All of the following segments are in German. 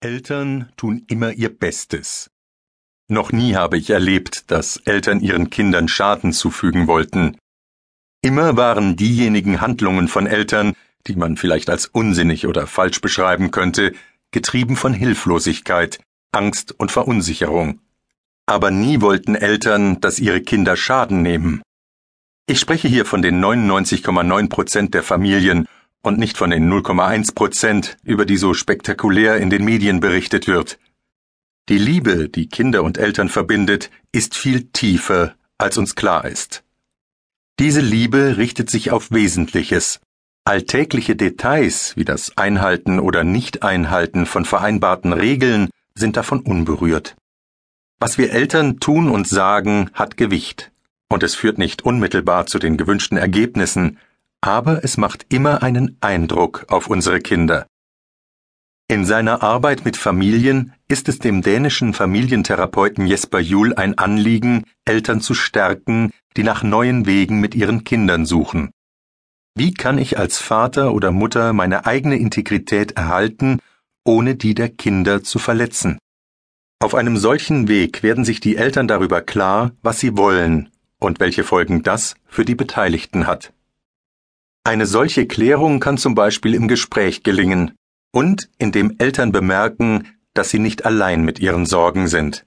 Eltern tun immer ihr Bestes. Noch nie habe ich erlebt, dass Eltern ihren Kindern Schaden zufügen wollten. Immer waren diejenigen Handlungen von Eltern, die man vielleicht als unsinnig oder falsch beschreiben könnte, getrieben von Hilflosigkeit, Angst und Verunsicherung. Aber nie wollten Eltern, dass ihre Kinder Schaden nehmen. Ich spreche hier von den 99,9 Prozent der Familien und nicht von den 0,1 Prozent, über die so spektakulär in den Medien berichtet wird. Die Liebe, die Kinder und Eltern verbindet, ist viel tiefer, als uns klar ist. Diese Liebe richtet sich auf Wesentliches. Alltägliche Details wie das Einhalten oder Nicht-Einhalten von vereinbarten Regeln sind davon unberührt. Was wir Eltern tun und sagen, hat Gewicht, und es führt nicht unmittelbar zu den gewünschten Ergebnissen, aber es macht immer einen Eindruck auf unsere Kinder. In seiner Arbeit mit Familien ist es dem dänischen Familientherapeuten Jesper Juhl ein Anliegen, Eltern zu stärken, die nach neuen Wegen mit ihren Kindern suchen. Wie kann ich als Vater oder Mutter meine eigene Integrität erhalten, ohne die der Kinder zu verletzen? Auf einem solchen Weg werden sich die Eltern darüber klar, was sie wollen und welche Folgen das für die Beteiligten hat. Eine solche Klärung kann zum Beispiel im Gespräch gelingen und indem Eltern bemerken, dass sie nicht allein mit ihren Sorgen sind.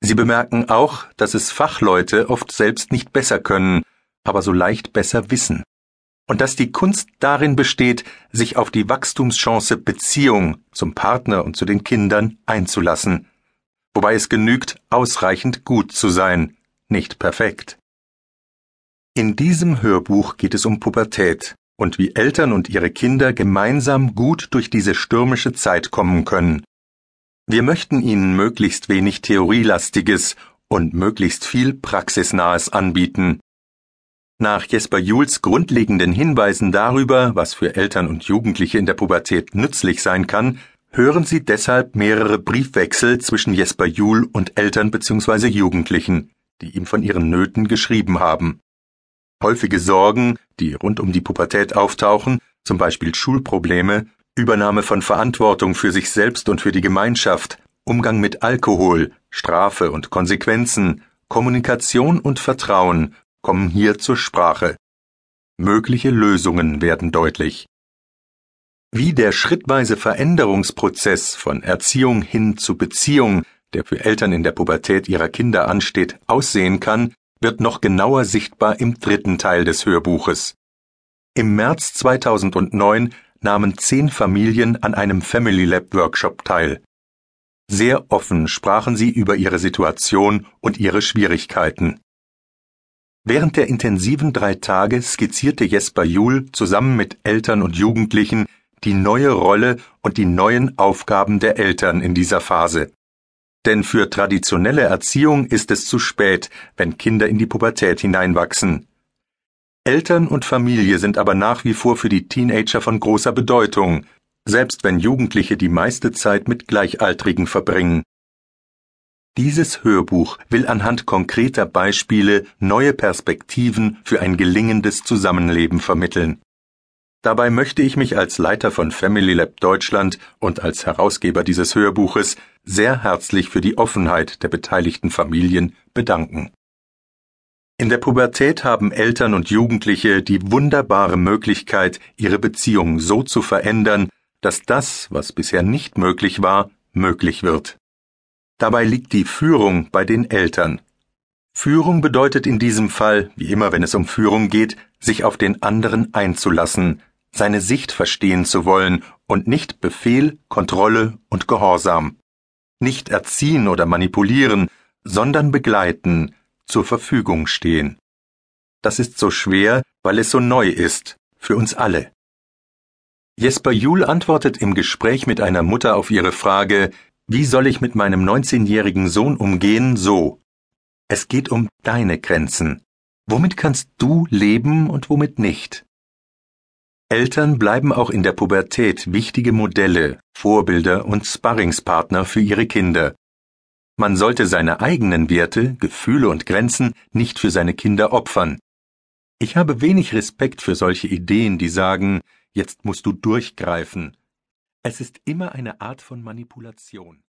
Sie bemerken auch, dass es Fachleute oft selbst nicht besser können, aber so leicht besser wissen. Und dass die Kunst darin besteht, sich auf die Wachstumschance Beziehung zum Partner und zu den Kindern einzulassen. Wobei es genügt, ausreichend gut zu sein, nicht perfekt. In diesem Hörbuch geht es um Pubertät und wie Eltern und ihre Kinder gemeinsam gut durch diese stürmische Zeit kommen können. Wir möchten ihnen möglichst wenig Theorielastiges und möglichst viel Praxisnahes anbieten. Nach Jesper Juhls grundlegenden Hinweisen darüber, was für Eltern und Jugendliche in der Pubertät nützlich sein kann, hören Sie deshalb mehrere Briefwechsel zwischen Jesper Juhl und Eltern bzw. Jugendlichen, die ihm von ihren Nöten geschrieben haben. Häufige Sorgen, die rund um die Pubertät auftauchen, zum Beispiel Schulprobleme, Übernahme von Verantwortung für sich selbst und für die Gemeinschaft, Umgang mit Alkohol, Strafe und Konsequenzen, Kommunikation und Vertrauen kommen hier zur Sprache. Mögliche Lösungen werden deutlich. Wie der schrittweise Veränderungsprozess von Erziehung hin zu Beziehung, der für Eltern in der Pubertät ihrer Kinder ansteht, aussehen kann, wird noch genauer sichtbar im dritten Teil des Hörbuches. Im März 2009 nahmen zehn Familien an einem Family Lab Workshop teil. Sehr offen sprachen sie über ihre Situation und ihre Schwierigkeiten. Während der intensiven drei Tage skizzierte Jesper Juhl zusammen mit Eltern und Jugendlichen die neue Rolle und die neuen Aufgaben der Eltern in dieser Phase. Denn für traditionelle Erziehung ist es zu spät, wenn Kinder in die Pubertät hineinwachsen. Eltern und Familie sind aber nach wie vor für die Teenager von großer Bedeutung, selbst wenn Jugendliche die meiste Zeit mit Gleichaltrigen verbringen. Dieses Hörbuch will anhand konkreter Beispiele neue Perspektiven für ein gelingendes Zusammenleben vermitteln. Dabei möchte ich mich als Leiter von Family Lab Deutschland und als Herausgeber dieses Hörbuches sehr herzlich für die Offenheit der beteiligten Familien bedanken. In der Pubertät haben Eltern und Jugendliche die wunderbare Möglichkeit, ihre Beziehung so zu verändern, dass das, was bisher nicht möglich war, möglich wird. Dabei liegt die Führung bei den Eltern. Führung bedeutet in diesem Fall, wie immer wenn es um Führung geht, sich auf den anderen einzulassen, seine Sicht verstehen zu wollen und nicht Befehl, Kontrolle und Gehorsam. Nicht erziehen oder manipulieren, sondern begleiten, zur Verfügung stehen. Das ist so schwer, weil es so neu ist, für uns alle. Jesper Juhl antwortet im Gespräch mit einer Mutter auf ihre Frage, wie soll ich mit meinem 19-jährigen Sohn umgehen, so. Es geht um deine Grenzen. Womit kannst du leben und womit nicht? Eltern bleiben auch in der Pubertät wichtige Modelle, Vorbilder und Sparringspartner für ihre Kinder. Man sollte seine eigenen Werte, Gefühle und Grenzen nicht für seine Kinder opfern. Ich habe wenig Respekt für solche Ideen, die sagen, jetzt musst du durchgreifen. Es ist immer eine Art von Manipulation.